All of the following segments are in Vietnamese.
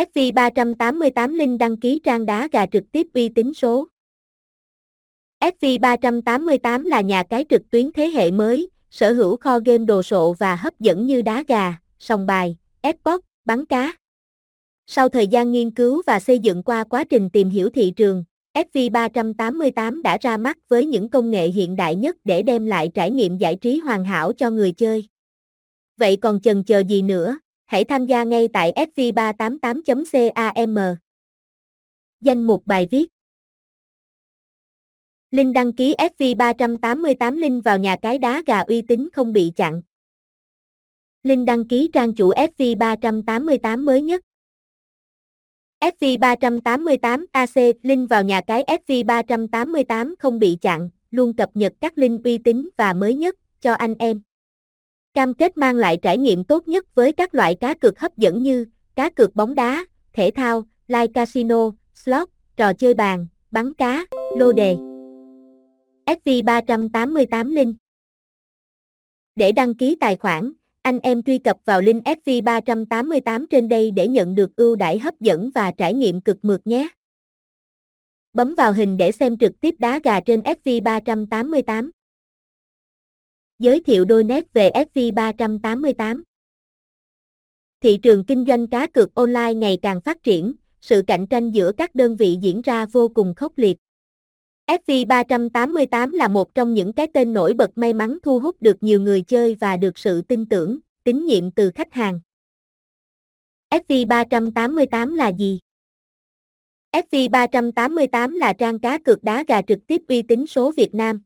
FV388 Linh đăng ký trang đá gà trực tiếp uy tín số. FV388 là nhà cái trực tuyến thế hệ mới, sở hữu kho game đồ sộ và hấp dẫn như đá gà, sòng bài, Xbox, bắn cá. Sau thời gian nghiên cứu và xây dựng qua quá trình tìm hiểu thị trường, FV388 đã ra mắt với những công nghệ hiện đại nhất để đem lại trải nghiệm giải trí hoàn hảo cho người chơi. Vậy còn chần chờ gì nữa, hãy tham gia ngay tại fv388.cam. Danh mục bài viết Link đăng ký FV388 link vào nhà cái đá gà uy tín không bị chặn. Link đăng ký trang chủ FV388 mới nhất. FV388 AC link vào nhà cái FV388 không bị chặn, luôn cập nhật các link uy tín và mới nhất cho anh em. Cam kết mang lại trải nghiệm tốt nhất với các loại cá cược hấp dẫn như cá cược bóng đá, thể thao, live casino, slot, trò chơi bàn, bắn cá, lô đề. FV388 link Để đăng ký tài khoản, anh em truy cập vào link FV388 trên đây để nhận được ưu đãi hấp dẫn và trải nghiệm cực mượt nhé. Bấm vào hình để xem trực tiếp đá gà trên FV388. Giới thiệu đôi nét về Sv 388 Thị trường kinh doanh cá cược online ngày càng phát triển, sự cạnh tranh giữa các đơn vị diễn ra vô cùng khốc liệt. sv 388 là một trong những cái tên nổi bật may mắn thu hút được nhiều người chơi và được sự tin tưởng, tín nhiệm từ khách hàng. sv 388 là gì? sv 388 là trang cá cược đá gà trực tiếp uy tín số Việt Nam.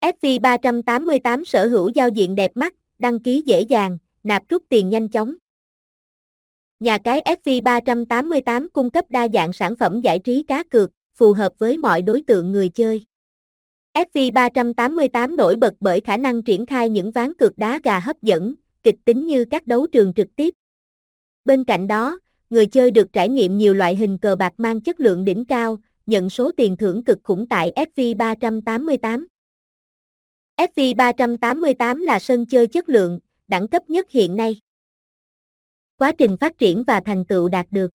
FV388 sở hữu giao diện đẹp mắt, đăng ký dễ dàng, nạp rút tiền nhanh chóng. Nhà cái FV388 cung cấp đa dạng sản phẩm giải trí cá cược, phù hợp với mọi đối tượng người chơi. FV388 nổi bật bởi khả năng triển khai những ván cược đá gà hấp dẫn, kịch tính như các đấu trường trực tiếp. Bên cạnh đó, người chơi được trải nghiệm nhiều loại hình cờ bạc mang chất lượng đỉnh cao, nhận số tiền thưởng cực khủng tại FV388. FV388 là sân chơi chất lượng, đẳng cấp nhất hiện nay. Quá trình phát triển và thành tựu đạt được